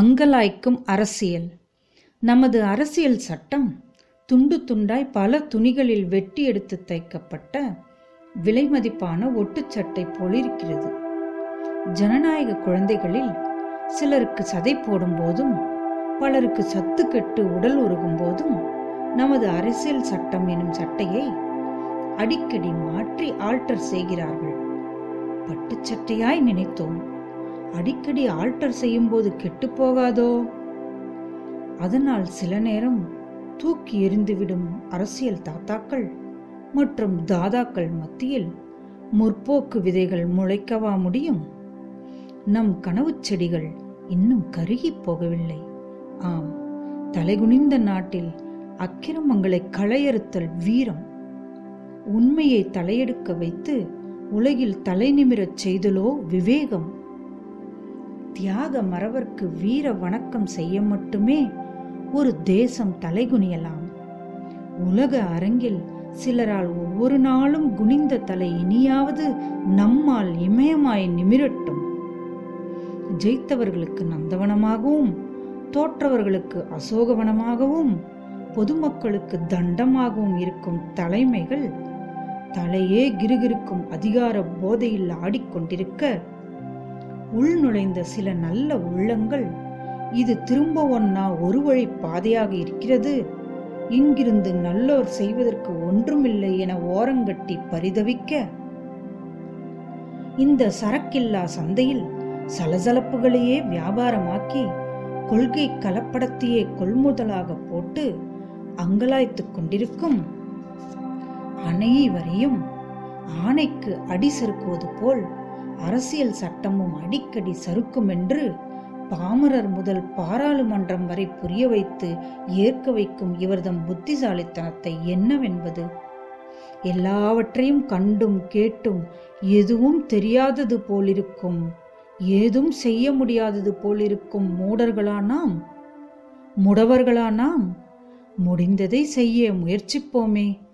அங்கலாய்க்கும் அரசியல். நமது அரசியல் சட்டம் துண்டு துண்டாய் பல துணிகளில் வெட்டி எடுத்து தைக்கப்பட்ட விலைமதிப்பான ஒட்டுச்சட்டை போலிருக்கிறது ஜனநாயக குழந்தைகளில் சிலருக்கு சதை போடும் போதும் பலருக்கு சத்து கெட்டு உடல் உருகும் போதும் நமது அரசியல் சட்டம் எனும் சட்டையை அடிக்கடி மாற்றி ஆல்டர் செய்கிறார்கள். பட்டுச் சட்டையாய் நினைத்தோம். அடிக்கடி ஆல்டர் செய்யும்போது கெட்டு போகாதோ அதனால் சில நேரம் தூக்கி எறிந்துவிடும் அரசியல் தாத்தாக்கள் மற்றும் தாதாக்கள் மத்தியில் முற்போக்கு விதைகள் முளைக்கவா முடியும்? நம் கனவுச் செடிகள் இன்னும் கருகிப் போகவில்லை. ஆம் தலைகுனிந்த நாட்டில் அக்கிரமங்களை களையறுத்தல் வீரம். உண்மையை தலையெடுக்க வைத்து உலகில் தலை நிமிரச் செய்தலோ விவேகம்? தியாக மறவர்க்கு வீர வணக்கம் செய்ய மட்டுமே ஒரு தேசம் தலைகுனியலாம். உலக அரங்கில் சிலரால் ஒவ்வொரு நாளும் குனிந்த தலை இனியாவது நம்மால் இமயமாய் நிமிரட்டும். ஜெயித்தவர்களுக்கு நந்தவனமாகவும் தோற்றவர்களுக்கு அசோகவனமாகவும் பொதுமக்களுக்கு தண்டமாகவும் இருக்கும் தலைமைகள் தலையே கிருகிருக்கும் அதிகார போதையில் ஆடிக்கொண்டிருக்க உள் நுழைந்த சில நல்ல உள்ளங்கள். இது திரும்ப ஒன்னா ஒரு வழி பாதையாக இருக்கிறது. இங்கிருந்து நல்லோர் செய்வதற்கு ஒன்றுமில்லை என ஓரங்கட்டி பரிதவிக்க. இந்த சரக்கில்லா சந்தையில் சலசலப்புகளையே வியாபாரமாக்கி கொள்கை கலப்படத்தையே கொள்முதலாக போட்டு அங்கலாய்த்துக் கொண்டிருக்கும். அனைவரையும் ஆணைக்கு அடி சறுக்குவது போல் அரசியல் சட்டமும் அடிக்கடி சறுக்கும் என்று பாமரர் முதல் பாராளுமன்றம் வரை புரிய வைத்து ஏற்க வைக்கும் இவர்தம் புத்திசாலித்தனத்தை என்னவென்பது? எல்லாவற்றையும் கண்டும் கேட்டும் எதுவும் தெரியாதது போலிருக்கும். ஏதும் செய்ய முடியாதது போலிருக்கும் மூடர்களா நாம்? முடவர்களா நாம்? முடிந்ததை செய்ய முயற்சிப்போமே.